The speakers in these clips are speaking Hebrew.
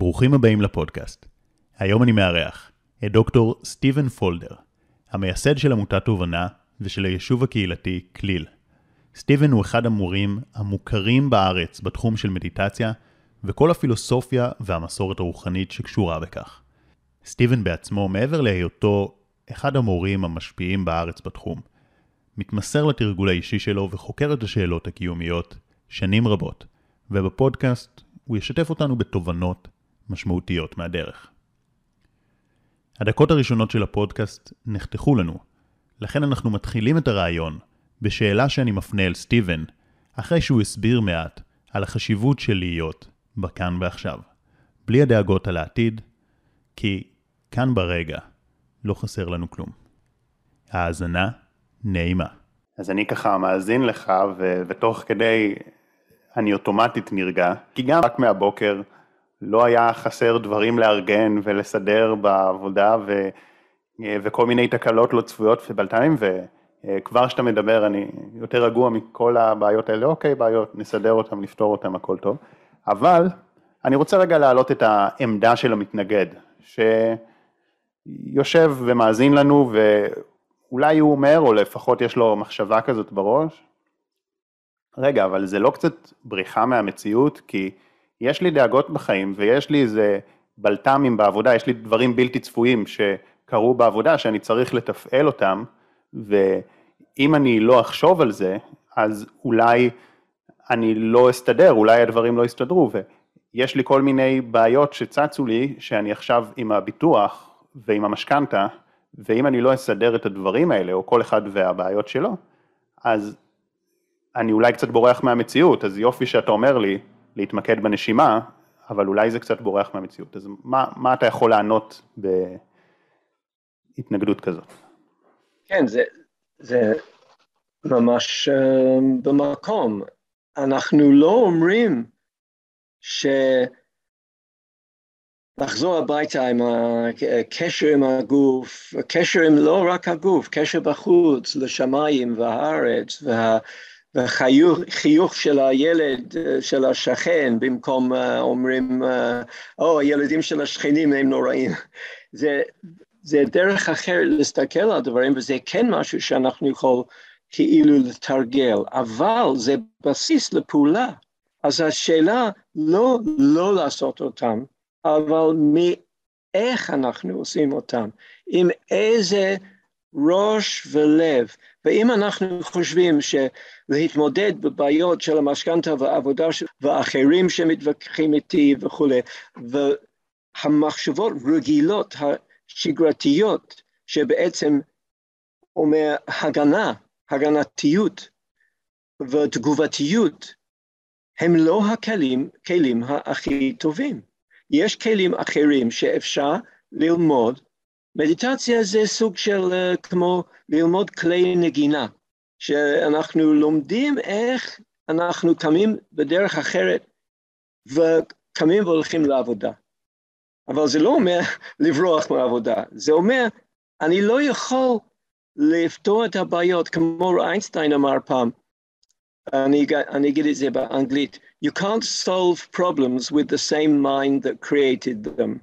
ברוכים הבאים לפודקאסט. היום אני מארח את דוקטור סטיבן פולדר, המייסד של עמותת תובנה ושל היישוב הקהילתי כליל. סטיבן הוא אחד המורים המוכרים בארץ בתחום של מדיטציה וכל הפילוסופיה והמסורת הרוחנית שקשורה בכך. סטיבן בעצמו, מעבר להיותו אחד המורים המשפיעים בארץ בתחום, מתמסר לתרגול האישי שלו וחוקר את השאלות הקיומיות שנים רבות, ובפודקאסט הוא ישתף אותנו בתובנות משמעותיות מהדרך. הדקות הראשונות של הפודקאסט נחתכו לנו, לכן אנחנו מתחילים את הרעיון בשאלה שאני מפנה אל סטיבן, אחרי שהוא הסביר מעט על החשיבות של להיות בכאן ועכשיו, בלי הדאגות על העתיד, כי כאן ברגע לא חסר לנו כלום. האזנה נעימה. אז אני ככה מאזין לך, ו- ותוך כדי אני אוטומטית נרגע, כי גם רק מהבוקר לא היה חסר דברים לארגן ולסדר בעבודה, ו- וכל מיני תקלות לא צפויות ובלתיים, וכבר כשאתה מדבר אני יותר רגוע מכל הבעיות האלה, אוקיי, בעיות, נסדר אותן, נפתור אותן, הכל טוב. אבל אני רוצה רגע להעלות את העמדה של המתנגד, שיושב ומאזין לנו, ואולי הוא אומר, או לפחות יש לו מחשבה כזאת בראש, רגע, אבל זה לא קצת בריחה מהמציאות, כי יש לי דאגות בחיים ויש לי איזה בלת"מים בעבודה, יש לי דברים בלתי צפויים שקרו בעבודה שאני צריך לתפעל אותם, ואם אני לא אחשוב על זה, אז אולי אני לא אסתדר, אולי הדברים לא יסתדרו, ויש לי כל מיני בעיות שצצו לי, שאני עכשיו עם הביטוח ועם המשכנתה, ואם אני לא אסדר את הדברים האלה, או כל אחד והבעיות שלו, אז אני אולי קצת בורח מהמציאות, אז יופי שאתה אומר לי להתמקד בנשימה, אבל אולי זה קצת בורח מהמציאות. אז מה, מה אתה יכול לענות בהתנגדות כזאת? כן, זה, זה ממש uh, במקום. אנחנו לא אומרים שלחזור הביתה עם הקשר עם הגוף, הקשר עם לא רק הגוף, קשר בחוץ, לשמיים והארץ, וה... והחיוך של הילד, של השכן, במקום uh, אומרים, או, uh, oh, הילדים של השכנים הם נוראים. זה, זה דרך אחרת להסתכל על הדברים, וזה כן משהו שאנחנו יכולים כאילו לתרגל, אבל זה בסיס לפעולה. אז השאלה לא לא לעשות אותם, אבל מאיך אנחנו עושים אותם, עם איזה ראש ולב. ואם אנחנו חושבים שלהתמודד בבעיות של המשכנתה והעבודה ואחרים שמתווכחים איתי וכולי, והמחשבות רגילות, השגרתיות, שבעצם אומר הגנה, הגנתיות ותגובתיות, הם לא הכלים, כלים הכי טובים. יש כלים אחרים שאפשר ללמוד מדיטציה זה סוג של uh, כמו ללמוד כלי נגינה, שאנחנו לומדים איך אנחנו קמים בדרך אחרת וקמים והולכים לעבודה. אבל זה לא אומר לברוח מהעבודה, זה אומר, אני לא יכול לפתור את הבעיות, כמו איינשטיין אמר פעם, אני, אני אגיד את זה באנגלית, you can't solve problems with the same mind that created them.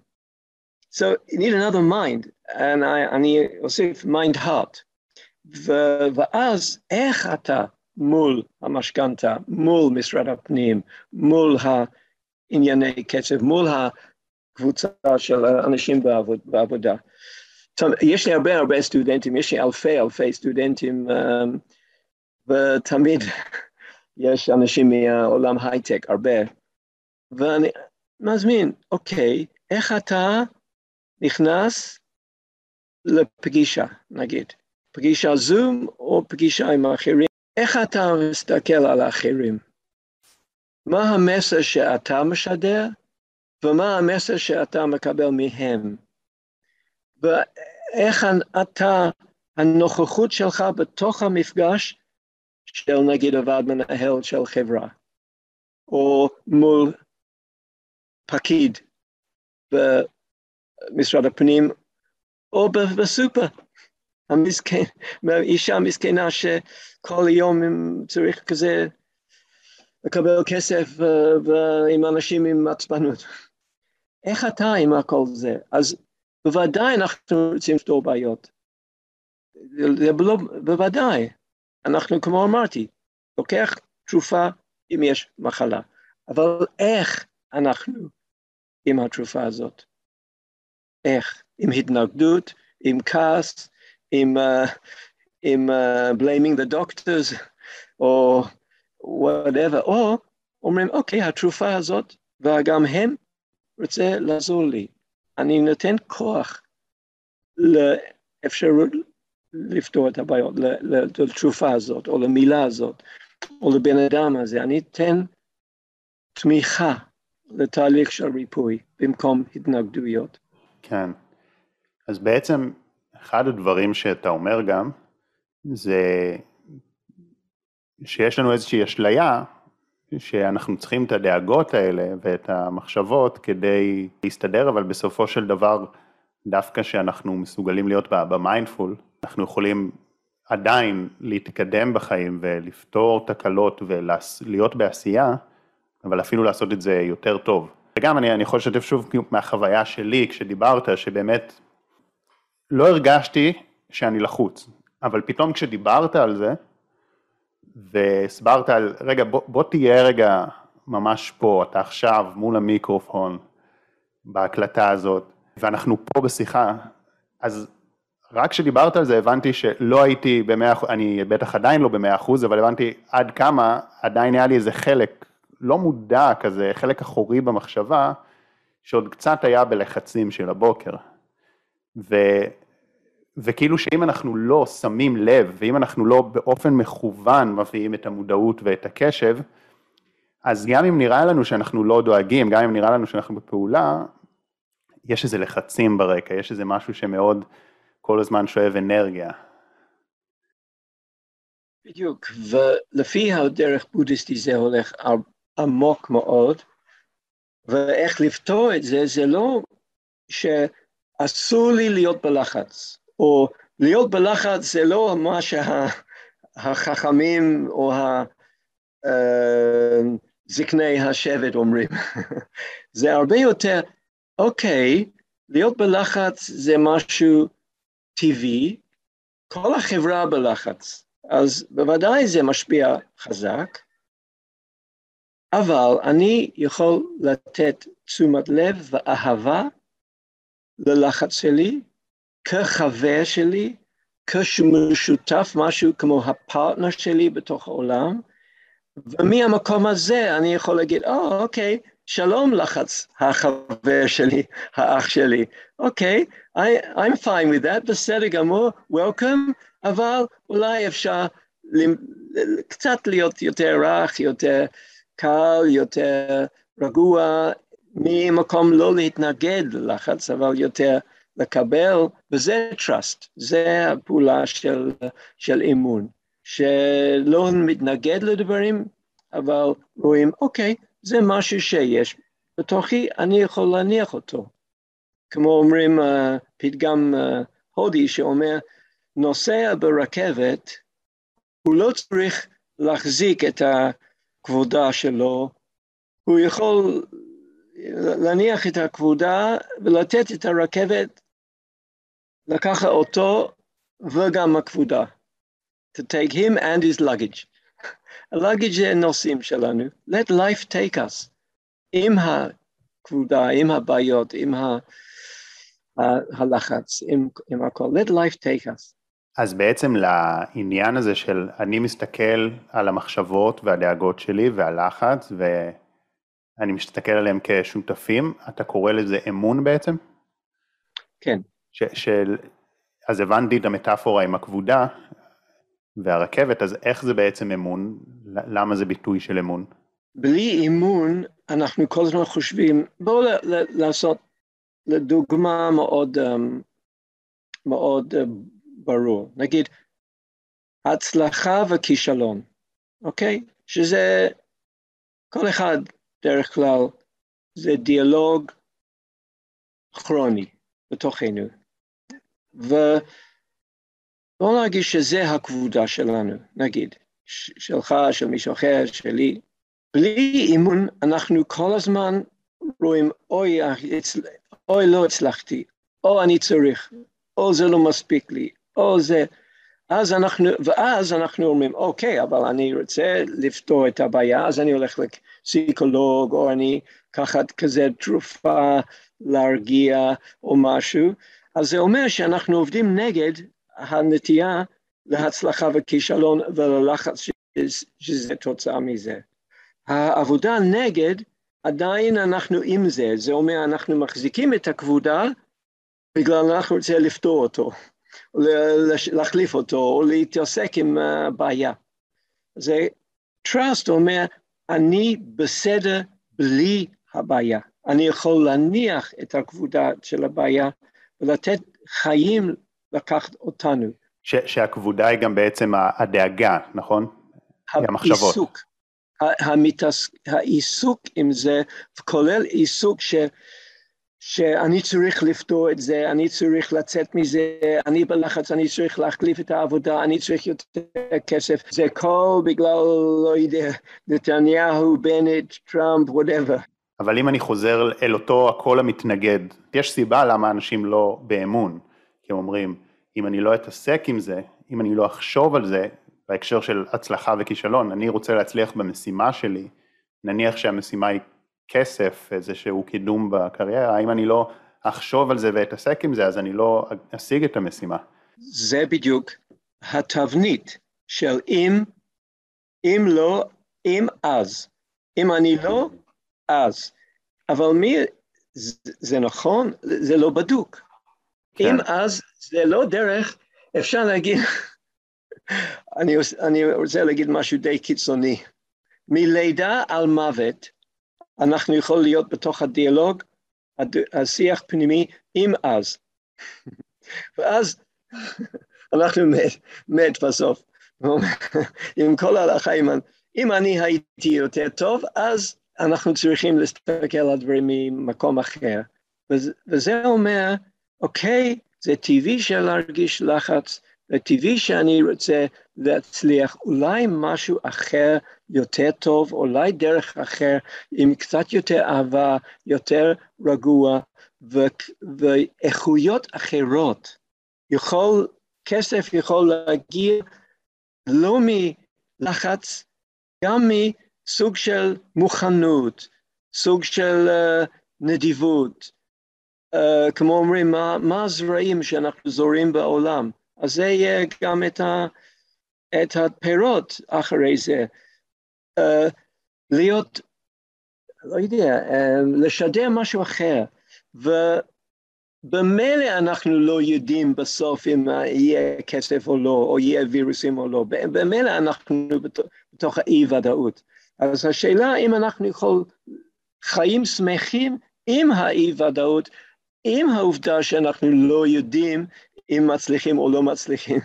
So you need another mind, אני אוסיף heart. ו, ואז איך אתה מול המשכנתה, מול משרד הפנים, מול הענייני קצב, מול הקבוצה של אנשים בעבוד, בעבודה. יש לי הרבה הרבה סטודנטים, יש לי אלפי אלפי סטודנטים, um, ותמיד יש אנשים מהעולם הייטק, הרבה. ואני מזמין, אוקיי, איך אתה נכנס לפגישה, נגיד, פגישה זום או פגישה עם אחרים, איך אתה מסתכל על האחרים? מה המסר שאתה משדר ומה המסר שאתה מקבל מהם? ואיך אתה, הנוכחות שלך בתוך המפגש של נגיד הוועד מנהל של חברה, או מול פקיד משרד הפנים, או בסופר. אישה מסכנה שכל יום צריך כזה לקבל כסף ועם אנשים עם עצבנות. איך אתה עם הכל זה? אז בוודאי אנחנו רוצים לפתור בעיות. לא, בוודאי. אנחנו, כמו אמרתי, לוקח תרופה אם יש מחלה, אבל איך אנחנו עם התרופה הזאת? איך? עם התנגדות, עם כעס, עם, uh, עם uh, blaming the doctors, או whatever, או אומרים, אוקיי, התרופה הזאת, וגם הם רוצה לעזור לי. אני נותן כוח לאפשרות לפתור את הבעיות, לתרופה הזאת, או למילה הזאת, או לבן אדם הזה. אני אתן תמיכה לתהליך של ריפוי במקום התנגדויות. כן. אז בעצם אחד הדברים שאתה אומר גם, זה שיש לנו איזושהי אשליה שאנחנו צריכים את הדאגות האלה ואת המחשבות כדי להסתדר, אבל בסופו של דבר, דווקא שאנחנו מסוגלים להיות במיינדפול, אנחנו יכולים עדיין להתקדם בחיים ולפתור תקלות ולהיות בעשייה, אבל אפילו לעשות את זה יותר טוב. וגם אני, אני יכול לשתף שוב מהחוויה שלי כשדיברת, שבאמת לא הרגשתי שאני לחוץ, אבל פתאום כשדיברת על זה, והסברת על, רגע, בוא, בוא תהיה רגע ממש פה, אתה עכשיו מול המיקרופון בהקלטה הזאת, ואנחנו פה בשיחה, אז רק כשדיברת על זה הבנתי שלא הייתי במאה אחוז, אני בטח עדיין לא במאה אחוז, אבל הבנתי עד כמה עדיין היה לי איזה חלק לא מודע כזה, חלק אחורי במחשבה, שעוד קצת היה בלחצים של הבוקר. ו, וכאילו שאם אנחנו לא שמים לב, ואם אנחנו לא באופן מכוון מביאים את המודעות ואת הקשב, אז גם אם נראה לנו שאנחנו לא דואגים, גם אם נראה לנו שאנחנו בפעולה, יש איזה לחצים ברקע, יש איזה משהו שמאוד כל הזמן שואב אנרגיה. בדיוק, ולפי הדרך בודהיסטי זה הולך עמוק מאוד, ואיך לפתור את זה, זה לא שאסור לי להיות בלחץ, או להיות בלחץ זה לא מה שהחכמים או זקני השבט אומרים, זה הרבה יותר, אוקיי, להיות בלחץ זה משהו טבעי, כל החברה בלחץ, אז בוודאי זה משפיע חזק, אבל אני יכול לתת תשומת לב ואהבה ללחץ שלי, כחבר שלי, כשמשותף משהו כמו הפרטנר שלי בתוך העולם, ומהמקום הזה אני יכול להגיד, או, oh, אוקיי, okay, שלום לחץ החבר שלי, האח שלי, אוקיי, okay, I'm fine with that, בסדר גמור, welcome, אבל אולי אפשר קצת להיות יותר רך, יותר קל, יותר רגוע, ממקום לא להתנגד ללחץ, אבל יותר לקבל, וזה trust, זה הפעולה של, של אמון, שלא מתנגד לדברים, אבל רואים, אוקיי, זה משהו שיש בתוכי, אני יכול להניח אותו. כמו אומרים uh, פתגם uh, הודי שאומר, נוסע ברכבת, הוא לא צריך להחזיק את הכבודה שלו, הוא יכול להניח את הכבודה ולתת את הרכבת לקחת אותו וגם הכבודה. To take him and his luggage. הלאגג' זה נושאים שלנו. Let life take us. עם הכבודה, עם הבעיות, עם ה... הלחץ, עם, עם הכל. Let life take us. אז בעצם לעניין הזה של אני מסתכל על המחשבות והדאגות שלי והלחץ ואני מסתכל עליהם כשותפים, אתה קורא לזה אמון בעצם? כן. ש, של, אז הבנתי את המטאפורה עם הכבודה והרכבת, אז איך זה בעצם אמון? למה זה ביטוי של אמון? בלי אמון אנחנו כל הזמן חושבים, בואו לעשות לדוגמה מאוד, אמ, מאוד אה, ברור, נגיד הצלחה וכישלון, אוקיי? שזה כל אחד דרך כלל זה דיאלוג כרוני בתוכנו. ובואו נגיד שזה הכבודה שלנו, נגיד, שלך, של מישהו אחר, שלי. בלי אימון אנחנו כל הזמן רואים, אוי, אוי, לא הצלחתי, או אני צריך, או זה לא מספיק לי, או זה... אז אנחנו, ואז אנחנו אומרים, אוקיי, אבל אני רוצה לפתור את הבעיה, אז אני הולך לפסיקולוג, או אני אקחת כזה תרופה להרגיע או משהו, אז זה אומר שאנחנו עובדים נגד הנטייה להצלחה וכישלון וללחץ שזה תוצאה מזה. העבודה נגד, עדיין אנחנו עם זה, זה אומר אנחנו מחזיקים את הכבודה בגלל אנחנו רוצים לפתור אותו, להחליף אותו, או להתעסק עם הבעיה. זה trust אומר, אני בסדר בלי הבעיה. אני יכול להניח את הכבודה של הבעיה ולתת חיים לקחת אותנו. ש, שהכבודה היא גם בעצם הדאגה, נכון? המחשבות. העיסוק, המתעס... העיסוק עם זה, כולל עיסוק ש... שאני צריך לפתור את זה, אני צריך לצאת מזה, אני בלחץ, אני צריך להחליף את העבודה, אני צריך יותר כסף, זה כל בגלל, לא יודע, נתניהו, בנט, טראמפ, whatever. אבל אם אני חוזר אל אותו הקול המתנגד, יש סיבה למה אנשים לא באמון, כי הם אומרים, אם אני לא אתעסק עם זה, אם אני לא אחשוב על זה, בהקשר של הצלחה וכישלון, אני רוצה להצליח במשימה שלי, נניח שהמשימה היא כסף, איזשהו קידום בקריירה, אם אני לא אחשוב על זה ואתעסק עם זה, אז אני לא אשיג את המשימה. זה בדיוק התבנית של אם, אם לא, אם אז. אם אני לא, אז. אבל מי, זה, זה נכון, זה לא בדוק. כן. אם אז, זה לא דרך, אפשר להגיד, אני, אני רוצה להגיד משהו די קיצוני. מלידה על מוות, אנחנו יכולים להיות בתוך הדיאלוג, השיח פנימי, אם אז. ואז אנחנו מת, מת בסוף. עם כל ההלכה, אם אני הייתי יותר טוב, אז אנחנו צריכים להסתכל על הדברים ממקום אחר. וזה אומר, אוקיי, זה טבעי של להרגיש לחץ, זה טבעי שאני רוצה להצליח, אולי משהו אחר יותר טוב, אולי דרך אחר, עם קצת יותר אהבה, יותר רגוע, ואיכויות אחרות. יכול, כסף יכול להגיע לא מלחץ, גם מסוג של מוכנות, סוג של uh, נדיבות. Uh, כמו אומרים, מה, מה הזרעים שאנחנו זורים בעולם? אז זה יהיה גם את, ה, את הפירות אחרי זה. Uh, להיות, לא יודע, uh, לשדר משהו אחר. ובמילא אנחנו לא יודעים בסוף אם יהיה כסף או לא, או יהיה וירוסים או לא. במילא אנחנו בתוך האי-ודאות. אז השאלה אם אנחנו יכולים חיים שמחים עם האי-ודאות, עם העובדה שאנחנו לא יודעים אם מצליחים או לא מצליחים.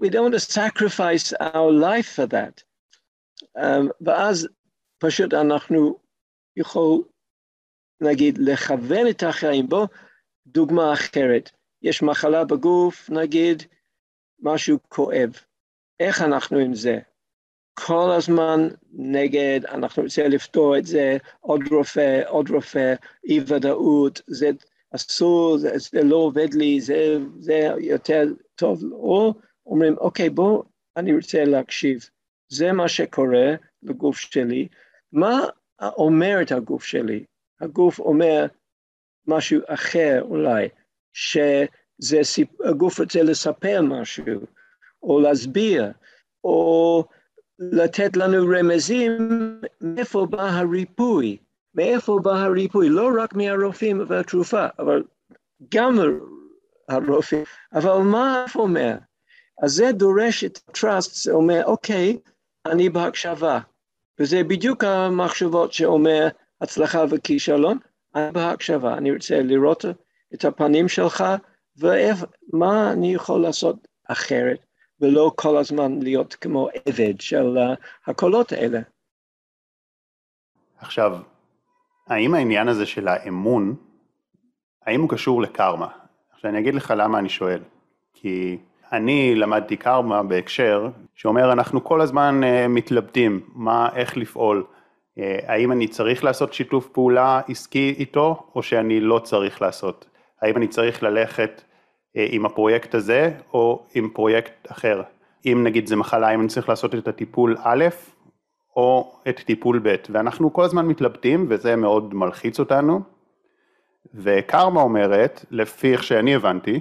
We don't want to sacrifice our life for that. Um, ואז פשוט אנחנו יכול, נגיד, לכוון את החיים. בו דוגמה אחרת, יש מחלה בגוף, נגיד, משהו כואב. איך אנחנו עם זה? כל הזמן נגד, אנחנו רוצים לפתור את זה, עוד רופא, עוד רופא, אי ודאות, זה אסור, זה, זה לא עובד לי, זה, זה יותר טוב, או אומרים, אוקיי, בוא, אני רוצה להקשיב. זה מה שקורה לגוף שלי. מה אומרת הגוף שלי? הגוף אומר משהו אחר אולי, שזה, הגוף רוצה לספר משהו, או להסביר, או לתת לנו רמזים מאיפה בא הריפוי. מאיפה בא הריפוי? לא רק מהרופאים והתרופה, אבל גם הרופאים. אבל מה אף אומר? אז זה דורש את ה-trust, זה אומר, אוקיי, אני בהקשבה. וזה בדיוק המחשבות שאומר הצלחה וכישלון, אני בהקשבה, אני רוצה לראות את הפנים שלך, ומה אני יכול לעשות אחרת, ולא כל הזמן להיות כמו עבד של הקולות האלה. עכשיו, האם העניין הזה של האמון, האם הוא קשור לקרמה? עכשיו אני אגיד לך למה אני שואל. כי אני למדתי קרמה בהקשר שאומר אנחנו כל הזמן uh, מתלבטים מה, איך לפעול. אה, האם אני צריך לעשות שיתוף פעולה עסקי איתו, או שאני לא צריך לעשות? האם אני צריך ללכת אה, עם הפרויקט הזה, או עם פרויקט אחר? אם נגיד זה מחלה, האם אני צריך לעשות את הטיפול א', או את טיפול ב', ואנחנו כל הזמן מתלבטים, וזה מאוד מלחיץ אותנו. וקרמה אומרת, לפי איך שאני הבנתי,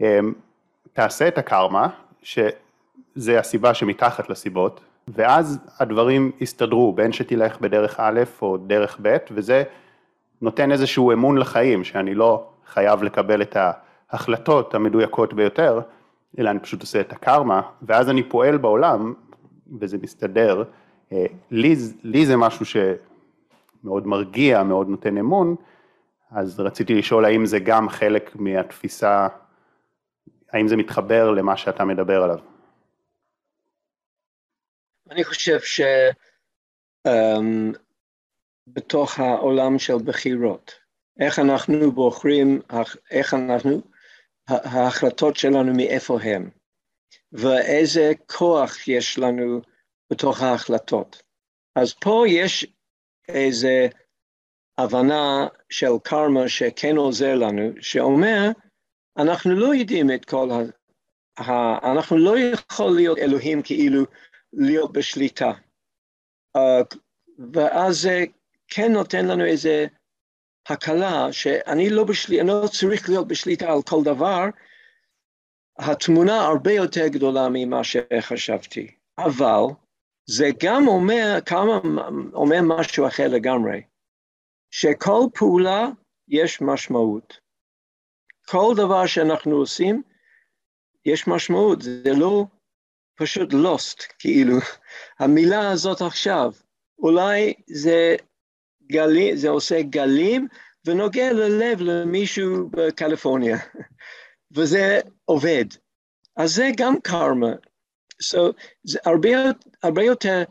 אמ, תעשה את הקרמה, שזה הסיבה שמתחת לסיבות, ואז הדברים יסתדרו, בין שתלך בדרך א' או דרך ב', וזה נותן איזשהו אמון לחיים, שאני לא חייב לקבל את ההחלטות המדויקות ביותר, אלא אני פשוט עושה את הקרמה, ואז אני פועל בעולם, וזה מסתדר. אה, לי, לי זה משהו שמאוד מרגיע, מאוד נותן אמון, אז רציתי לשאול האם זה גם חלק מהתפיסה, האם זה מתחבר למה שאתה מדבר עליו. אני חושב שבתוך um, העולם של בחירות, איך אנחנו בוחרים, איך אנחנו, ההחלטות שלנו מאיפה הם, ואיזה כוח יש לנו בתוך ההחלטות. אז פה יש איזה הבנה של קרמה שכן עוזר לנו, שאומר, אנחנו לא יודעים את כל ה... אנחנו לא יכול להיות אלוהים כאילו להיות בשליטה. Uh, ואז זה כן נותן לנו איזה הקלה שאני לא, בשל... לא צריך להיות בשליטה על כל דבר, התמונה הרבה יותר גדולה ממה שחשבתי, אבל זה גם אומר, כמה, אומר משהו אחר לגמרי. שכל פעולה יש משמעות. כל דבר שאנחנו עושים, יש משמעות, זה לא פשוט lost, כאילו. המילה הזאת עכשיו, אולי זה גלים, זה עושה גלים ונוגע ללב למישהו בקליפורניה, וזה עובד. אז זה גם קרמה. So, זה הרבה, הרבה יותר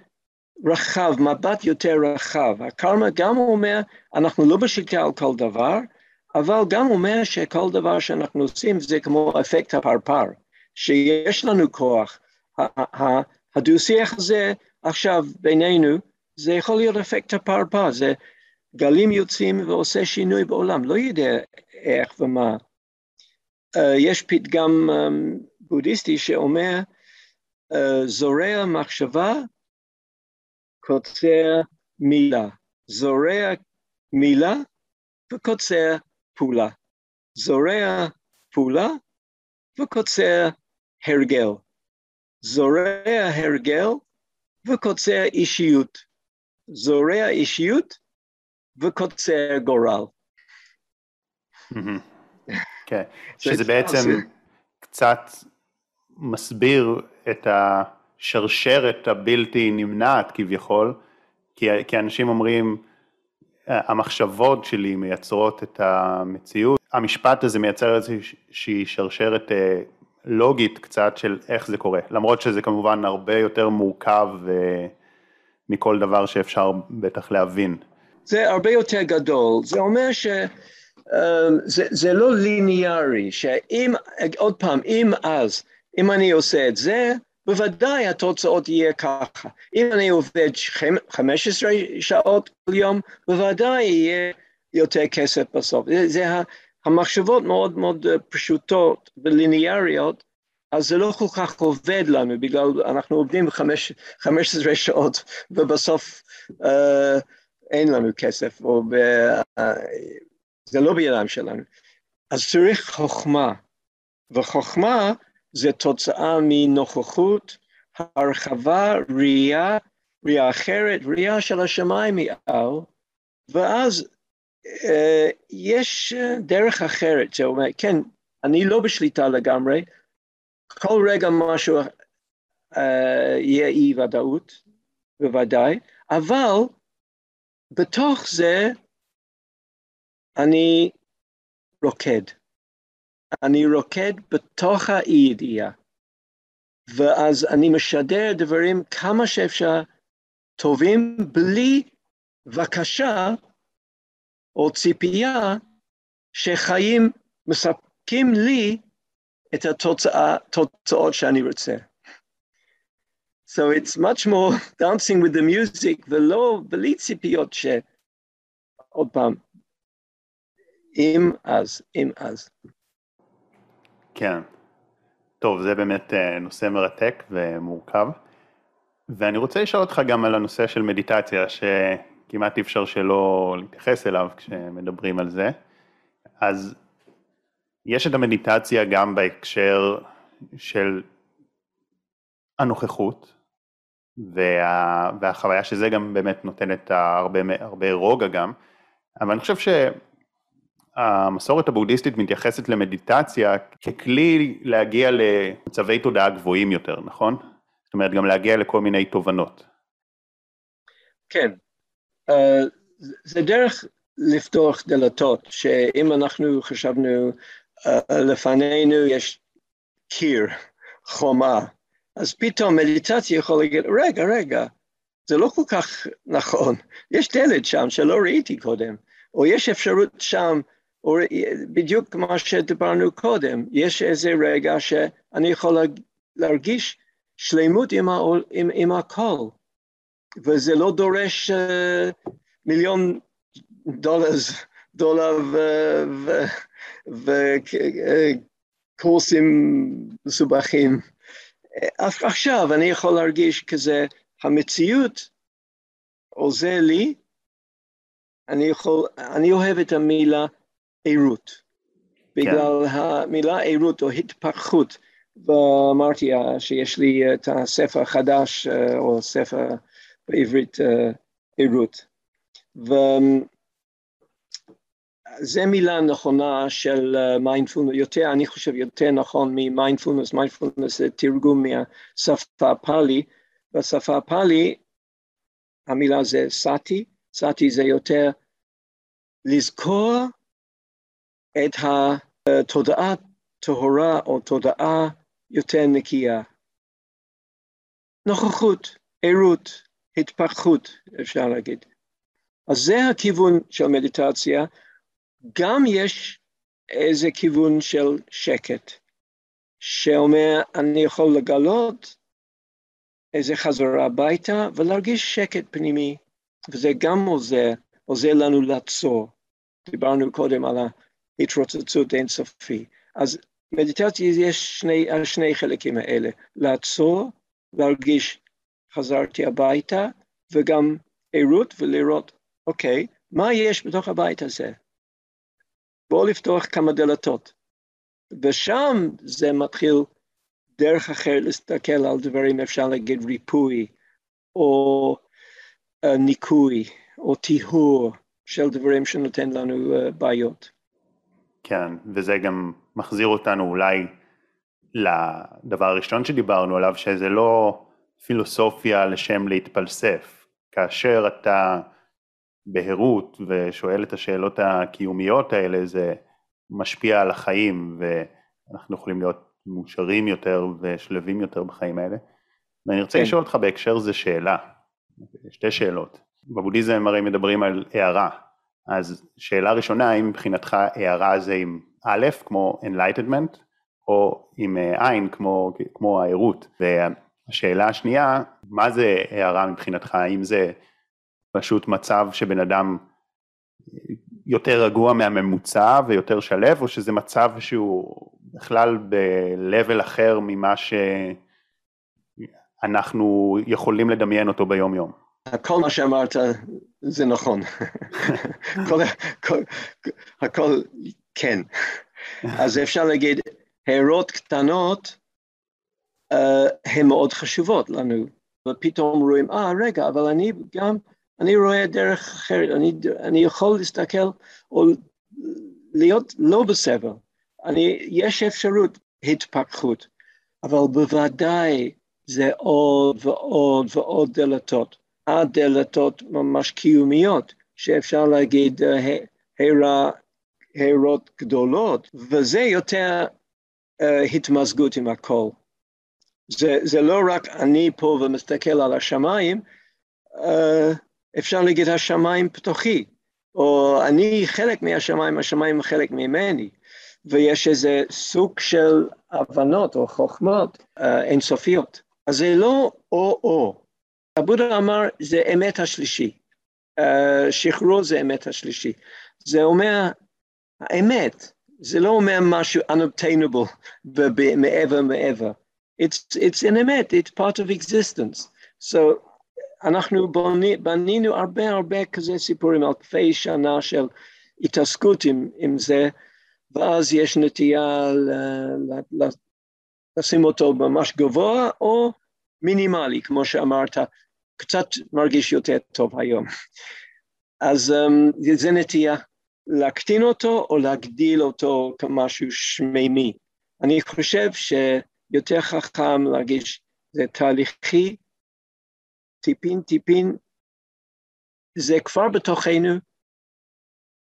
רחב, מבט יותר רחב. הקרמה גם אומר, אנחנו לא בשליטה על כל דבר, אבל גם אומר שכל דבר שאנחנו עושים זה כמו אפקט הפרפר, שיש לנו כוח. הדו-שיח הזה עכשיו בינינו, זה יכול להיות אפקט הפרפר, זה גלים יוצאים ועושה שינוי בעולם, לא יודע איך ומה. יש פתגם בודהיסטי שאומר, זורע מחשבה קוצר מילה, זורע מילה וקוצר פעולה, זורע פעולה וקוצר הרגל, זורע הרגל וקוצר אישיות, זורע אישיות וקוצר גורל. כן, שזה בעצם קצת מסביר את. השרשרת הבלתי נמנעת כביכול, כי, כי אנשים אומרים, המחשבות שלי מייצרות את המציאות, המשפט הזה מייצר איזושהי שרשרת אה, לוגית קצת של איך זה קורה, למרות שזה כמובן הרבה יותר מורכב אה, מכל דבר שאפשר בטח להבין. זה הרבה יותר גדול, זה אומר שזה אה, זה לא ליניארי, שאם, עוד פעם, אם אז, אם אני עושה את זה, בוודאי התוצאות יהיה ככה. אם אני עובד 15 שעות כל יום, בוודאי יהיה יותר כסף בסוף. זה, זה המחשבות מאוד מאוד פשוטות וליניאריות, אז זה לא כל כך עובד לנו, בגלל אנחנו עובדים 15 שעות ובסוף uh, אין לנו כסף, או ב, uh, זה לא בידיים שלנו. אז צריך חוכמה, וחוכמה זה תוצאה מנוכחות, הרחבה, ראייה, ראייה אחרת, ראייה של השמיים מעל, ואז אה, יש דרך אחרת שאומר, כן, אני לא בשליטה לגמרי, כל רגע משהו אה, יהיה אי ודאות, בוודאי, אבל בתוך זה אני רוקד. אני רוקד בתוך האי-ידיעה, ואז אני משדר דברים כמה שאפשר טובים בלי בקשה או ציפייה שחיים מספקים לי את התוצאות שאני רוצה. So it's much more dancing with the music ולא בלי ציפיות ש... עוד פעם, אם אז, אם אז. כן. טוב, זה באמת אה, נושא מרתק ומורכב. ואני רוצה לשאול אותך גם על הנושא של מדיטציה, שכמעט אי אפשר שלא להתייחס אליו כשמדברים על זה. אז יש את המדיטציה גם בהקשר של הנוכחות, וה, והחוויה שזה גם באמת נותן את הרבה, הרבה רוגע גם, אבל אני חושב שהמסורת הבודהיסטית מתייחסת למדיטציה ככלי להגיע למצבי תודעה גבוהים יותר, נכון? זאת אומרת, גם להגיע לכל מיני תובנות. כן, uh, זה דרך לפתוח דלתות, שאם אנחנו חשבנו, uh, לפנינו יש קיר, חומה, אז פתאום מדיטציה יכול להגיד, רגע, רגע, זה לא כל כך נכון, יש דלת שם שלא ראיתי קודם, או יש אפשרות שם, בדיוק כמו שדיברנו קודם, יש איזה רגע שאני יכול להרגיש שלמות עם, העול, עם, עם הכל, וזה לא דורש uh, מיליון דולרס, דולר וקורסים מסובכים. עכשיו אני יכול להרגיש כזה, המציאות עוזר לי, אני, יכול, אני אוהב את המילה עירות, כן. בגלל המילה עירות או התפתחות, ואמרתי שיש לי את הספר החדש, או ספר בעברית ערות. וזה מילה נכונה של מיינדפולנס, יותר, אני חושב יותר נכון ממיינדפולנס, מיינדפולנס זה תרגום מהשפה הפאלי, בשפה הפאלי המילה זה sati, sati זה יותר לזכור את התודעה טהורה או תודעה יותר נקייה. נוכחות, ערות, התפתחות, אפשר להגיד. אז זה הכיוון של מדיטציה. גם יש איזה כיוון של שקט, שאומר, אני יכול לגלות איזה חזרה הביתה ולהרגיש שקט פנימי, וזה גם עוזר, עוזר לנו לעצור. דיברנו קודם על ההתרוצצות אינסופי. אז מדיטציה יש שני, שני חלקים האלה, לעצור, להרגיש חזרתי הביתה, וגם ערות ולראות, אוקיי, מה יש בתוך הבית הזה? בואו לפתוח כמה דלתות. ושם זה מתחיל דרך אחרת להסתכל על דברים, אפשר להגיד ריפוי, או uh, ניקוי, או טיהור של דברים שנותן לנו uh, בעיות. כן, וזה גם מחזיר אותנו אולי לדבר הראשון שדיברנו עליו, שזה לא פילוסופיה לשם להתפלסף. כאשר אתה בהירות ושואל את השאלות הקיומיות האלה, זה משפיע על החיים ואנחנו יכולים להיות מאושרים יותר ושלווים יותר בחיים האלה. ואני רוצה כן. לשאול אותך בהקשר זה שאלה, שתי שאלות. בבודהיזם הרי מדברים על הערה, אז שאלה ראשונה, האם מבחינתך הערה זה עם א', כמו Enlightenment, או עם אה, עין, כמו, כמו הערות. והשאלה השנייה, מה זה הערה מבחינתך? האם זה פשוט מצב שבן אדם יותר רגוע מהממוצע ויותר שלב, או שזה מצב שהוא בכלל ב-level אחר ממה שאנחנו יכולים לדמיין אותו ביום יום? כל מה שאמרת זה נכון. כל, כל, הכל כן. אז אפשר להגיד, הערות קטנות uh, הן מאוד חשובות לנו, ופתאום רואים, אה, ah, רגע, אבל אני גם, אני רואה דרך אחרת, אני, אני יכול להסתכל או להיות לא בסבל. אני, יש אפשרות התפתחות, אבל בוודאי זה עוד ועוד ועוד דלתות. עד דלתות ממש קיומיות, שאפשר להגיד אה, הערות גדולות, וזה יותר uh, התמזגות עם הכל. זה, זה לא רק אני פה ומסתכל על השמיים, uh, אפשר להגיד השמיים פתוחי, או אני חלק מהשמיים, השמיים חלק ממני, ויש איזה סוג של הבנות או חוכמות uh, אינסופיות. אז זה לא או-או. הבודה אמר, זה אמת השלישי. Uh, שחרור זה אמת השלישי. זה אומר, האמת, זה לא אומר משהו unobtainable מעבר מעבר. It's, it's an אמת, it's part of existence. So, אנחנו בנינו הרבה הרבה כזה סיפורים, אלפי שנה של התעסקות עם, עם זה, ואז יש נטייה ל, ל, ל, לשים אותו ממש גבוה או מינימלי, כמו שאמרת, קצת מרגיש יותר טוב היום. אז um, זה נטייה להקטין אותו או להגדיל אותו כמשהו שמימי. אני חושב שיותר חכם להרגיש זה תהליכי, טיפין טיפין, זה כבר בתוכנו,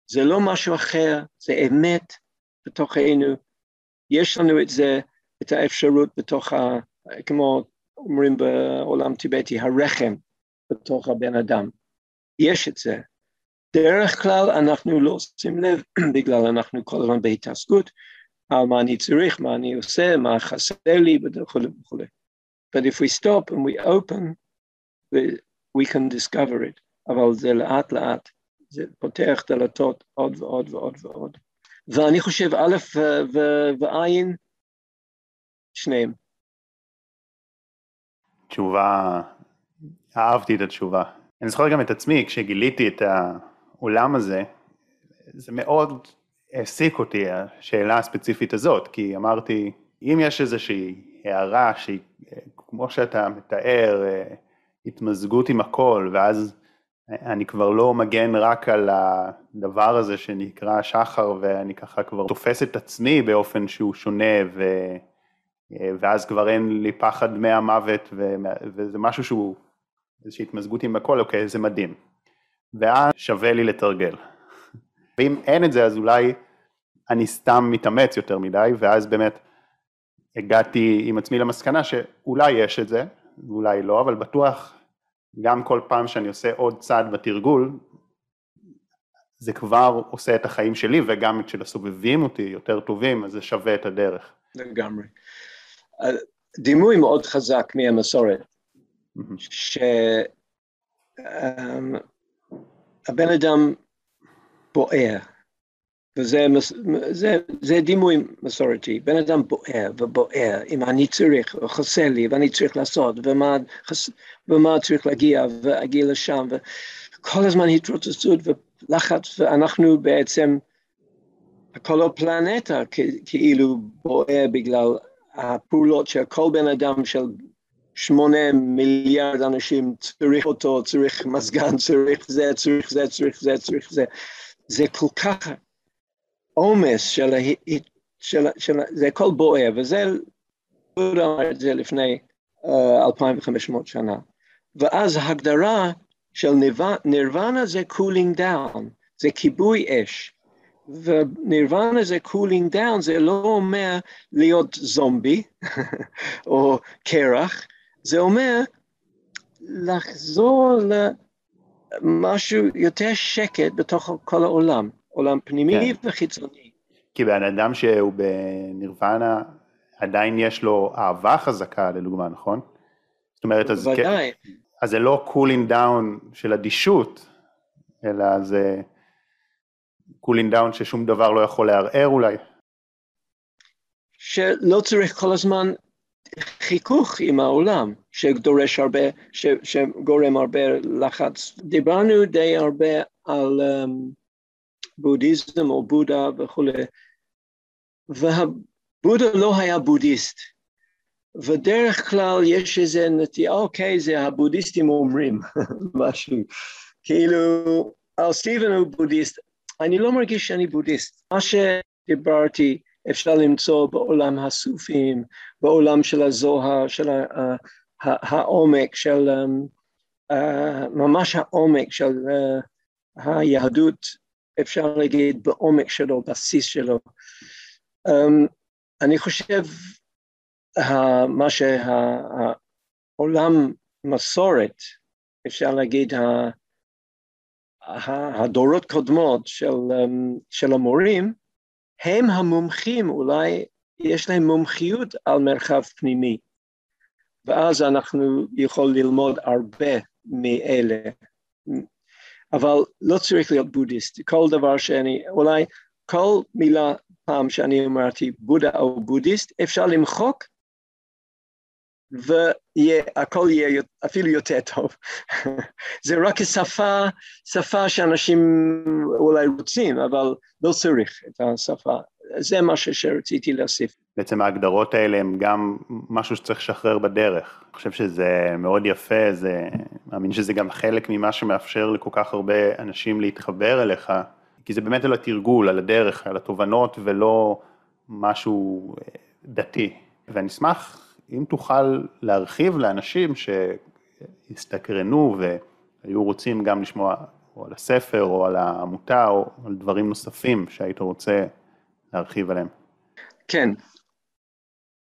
זה לא משהו אחר, זה אמת בתוכנו, יש לנו את זה, את האפשרות בתוך, ה, כמו אומרים בעולם טיבטי, הרחם בתוך הבן אדם. יש את זה. דרך כלל אנחנו לא עושים לב, בגלל אנחנו כל הזמן בהתעסקות, על מה אני צריך, מה אני עושה, מה חסר לי וכולי וכולי. But if we stop and we open, we can discover it. אבל זה לאט לאט, זה פותח דלתות עוד ועוד ועוד ועוד. ואני חושב א' ועין, שניהם. תשובה, אהבתי את התשובה. אני זוכר גם את עצמי, כשגיליתי את העולם הזה, זה מאוד העסיק אותי, השאלה הספציפית הזאת, כי אמרתי, אם יש איזושהי הערה שהיא, כמו שאתה מתאר, התמזגות עם הכל, ואז אני כבר לא מגן רק על הדבר הזה שנקרא שחר, ואני ככה כבר תופס את עצמי באופן שהוא שונה, ו... ואז כבר אין לי פחד מהמוות, ו... וזה משהו שהוא איזושהי התמזגות עם הכל, אוקיי, זה מדהים. ואז שווה לי לתרגל. ואם אין את זה, אז אולי אני סתם מתאמץ יותר מדי, ואז באמת הגעתי עם עצמי למסקנה שאולי יש את זה, ואולי לא, אבל בטוח גם כל פעם שאני עושה עוד צעד בתרגול, זה כבר עושה את החיים שלי וגם את של הסובבים אותי יותר טובים, אז זה שווה את הדרך. לגמרי. דימוי מאוד חזק מהמסורת, שהבן אמ, אדם בוער, וזה זה, זה דימוי מסורתי, בן אדם בוער ובוער, אם אני צריך, או חסר לי, ואני צריך לעשות, ומה, ומה צריך להגיע, והגיע לשם, וכל הזמן התרוצצות ולחץ, ואנחנו בעצם, כל הפלנטה כאילו בוער בגלל הפעולות של כל בן אדם של שמונה מיליארד אנשים צריך אותו, צריך מזגן, צריך זה, צריך זה, צריך זה, צריך זה. זה כל כך עומס של, של, של, זה הכל בוער, וזה, הוא אמר את זה לפני uh, אה, 2,500 שנה. ואז ההגדרה של נירוונה זה cooling down, זה כיבוי אש. ונירוונה זה cooling down, זה לא אומר להיות זומבי או קרח, זה אומר לחזור למשהו יותר שקט בתוך כל העולם. עולם פנימי כן. וחיצוני. כי בן אדם שהוא בנירוונה, עדיין יש לו אהבה חזקה לדוגמה, נכון? זאת אומרת, אז, ודאי. אז זה לא cooling down של אדישות, אלא זה cooling down ששום דבר לא יכול לערער אולי. שלא צריך כל הזמן חיכוך עם העולם, שדורש הרבה, ש, שגורם הרבה לחץ. דיברנו די הרבה על um, בודהיזם או בודה וכולי. והבודה לא היה בודהיסט. ודרך כלל יש איזה נטייה, אוקיי, זה הבודהיסטים אומרים משהו. כאילו, על סטיבן הוא בודהיסט. אני לא מרגיש שאני בודהיסט. מה שדיברתי אפשר למצוא בעולם הסופים, בעולם של הזוהר, של העומק, של ממש העומק של היהדות אפשר להגיד בעומק שלו, בסיס שלו. Um, אני חושב מה שהעולם מסורת, אפשר להגיד הדורות קודמות של, um, של המורים, הם המומחים, אולי יש להם מומחיות על מרחב פנימי. ואז אנחנו יכולים ללמוד הרבה מאלה. אבל לא צריך להיות בודהיסט, כל דבר שאני, אולי כל מילה פעם שאני אמרתי בודה או בודהיסט, אפשר למחוק והכל יהיה אפילו יותר טוב. זה רק שפה, שפה שאנשים אולי רוצים, אבל לא צריך את השפה. זה מה שרציתי להוסיף. בעצם ההגדרות האלה הן גם משהו שצריך לשחרר בדרך. אני חושב שזה מאוד יפה, זה, מאמין שזה גם חלק ממה שמאפשר לכל כך הרבה אנשים להתחבר אליך, כי זה באמת על התרגול, על הדרך, על התובנות, ולא משהו אה, דתי. ואני אשמח אם תוכל להרחיב לאנשים שהסתקרנו והיו רוצים גם לשמוע או על הספר או על העמותה או על דברים נוספים שהיית רוצה להרחיב עליהם. כן,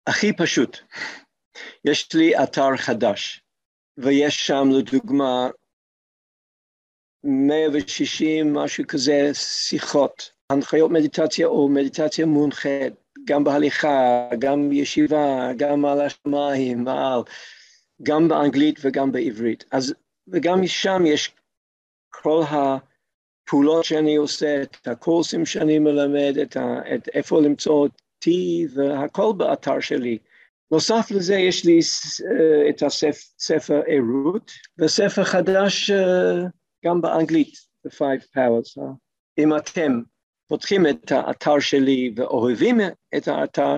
הכי פשוט. יש לי אתר חדש, ויש שם לדוגמה 160, משהו כזה, שיחות, הנחיות מדיטציה או מדיטציה מונחית, גם בהליכה, גם בישיבה, גם על השמיים, מעל, גם באנגלית וגם בעברית. אז, וגם משם יש כל הפעולות שאני עושה, את הקורסים שאני מלמד, את, ה, את איפה למצוא אותי, והכל באתר שלי. נוסף לזה יש לי uh, את הספר ערות, וספר חדש uh, גם באנגלית, The Five Powers. אם אתם פותחים את האתר שלי ואוהבים את האתר,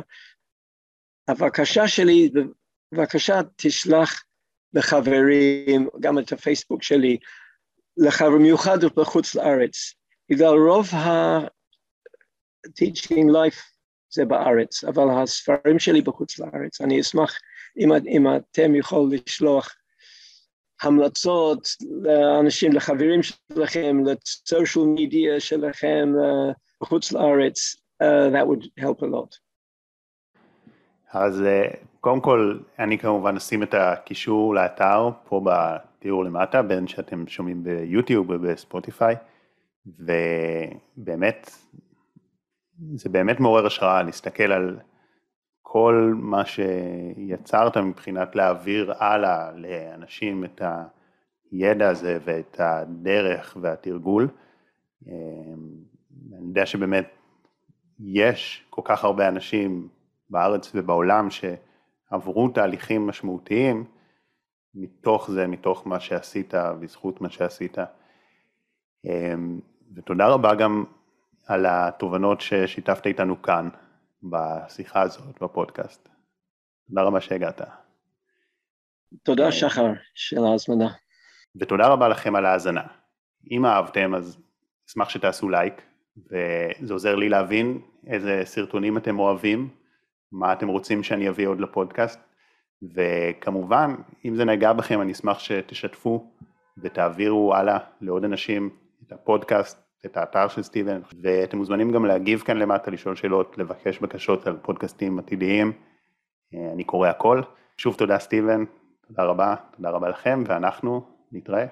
הבקשה שלי, בבקשה תשלח לחברים, גם את הפייסבוק שלי, לחבר מיוחד בחוץ לארץ. בגלל רוב ה-teaching life זה בארץ, אבל הספרים שלי בחוץ לארץ. אני אשמח אם, אם אתם יכולים לשלוח המלצות לאנשים, לחברים שלכם, לסושיאל מדיה שלכם בחוץ לארץ, uh, that would help a lot. אז uh, קודם כל, אני כמובן אשים את הקישור לאתר פה בתיאור למטה, בין שאתם שומעים ביוטיוב ובספוטיפיי, ובאמת, זה באמת מעורר השראה להסתכל על כל מה שיצרת מבחינת להעביר הלאה לאנשים את הידע הזה ואת הדרך והתרגול. אמ, אני יודע שבאמת יש כל כך הרבה אנשים בארץ ובעולם שעברו תהליכים משמעותיים מתוך זה, מתוך מה שעשית, בזכות מה שעשית. אמ, ותודה רבה גם על התובנות ששיתפת איתנו כאן. בשיחה הזאת, בפודקאסט. תודה רבה שהגעת. תודה אה, שחר של ההזמנה. ותודה רבה לכם על ההאזנה. אם אהבתם אז אשמח שתעשו לייק, וזה עוזר לי להבין איזה סרטונים אתם אוהבים, מה אתם רוצים שאני אביא עוד לפודקאסט, וכמובן, אם זה נגע בכם אני אשמח שתשתפו ותעבירו הלאה לעוד אנשים את הפודקאסט, את האתר של סטיבן, ואתם מוזמנים גם להגיב כאן למטה, לשאול שאלות, לבקש בקשות על פודקאסטים עתידיים, אה, אני קורא הכל. שוב תודה סטיבן, תודה רבה, תודה רבה לכם, ואנחנו נתראה.